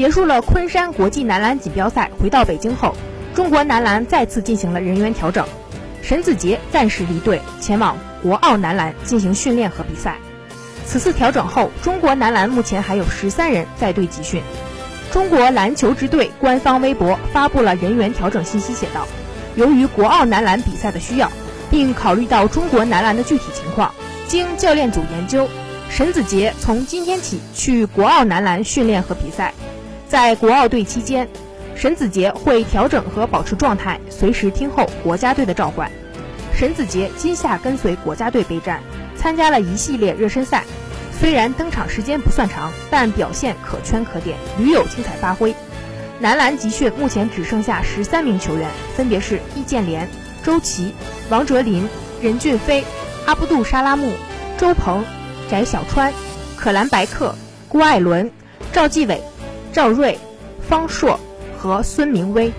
结束了昆山国际男篮锦标赛，回到北京后，中国男篮再次进行了人员调整。沈子杰暂时离队，前往国奥男篮进行训练和比赛。此次调整后，中国男篮目前还有十三人在队集训。中国篮球之队官方微博发布了人员调整信息，写道：“由于国奥男篮比赛的需要，并考虑到中国男篮的具体情况，经教练组研究，沈子杰从今天起去国奥男篮训练和比赛。在国奥队期间，沈子杰会调整和保持状态，随时听候国家队的召唤。沈子杰今夏跟随国家队备战，参加了一系列热身赛。”虽然登场时间不算长，但表现可圈可点，屡有精彩发挥。男篮集训目前只剩下十三名球员，分别是易建联、周琦、王哲林、任骏飞、阿布杜沙拉木、周鹏、翟小川、可兰白克、郭艾伦、赵继伟、赵瑞、方硕和孙明威。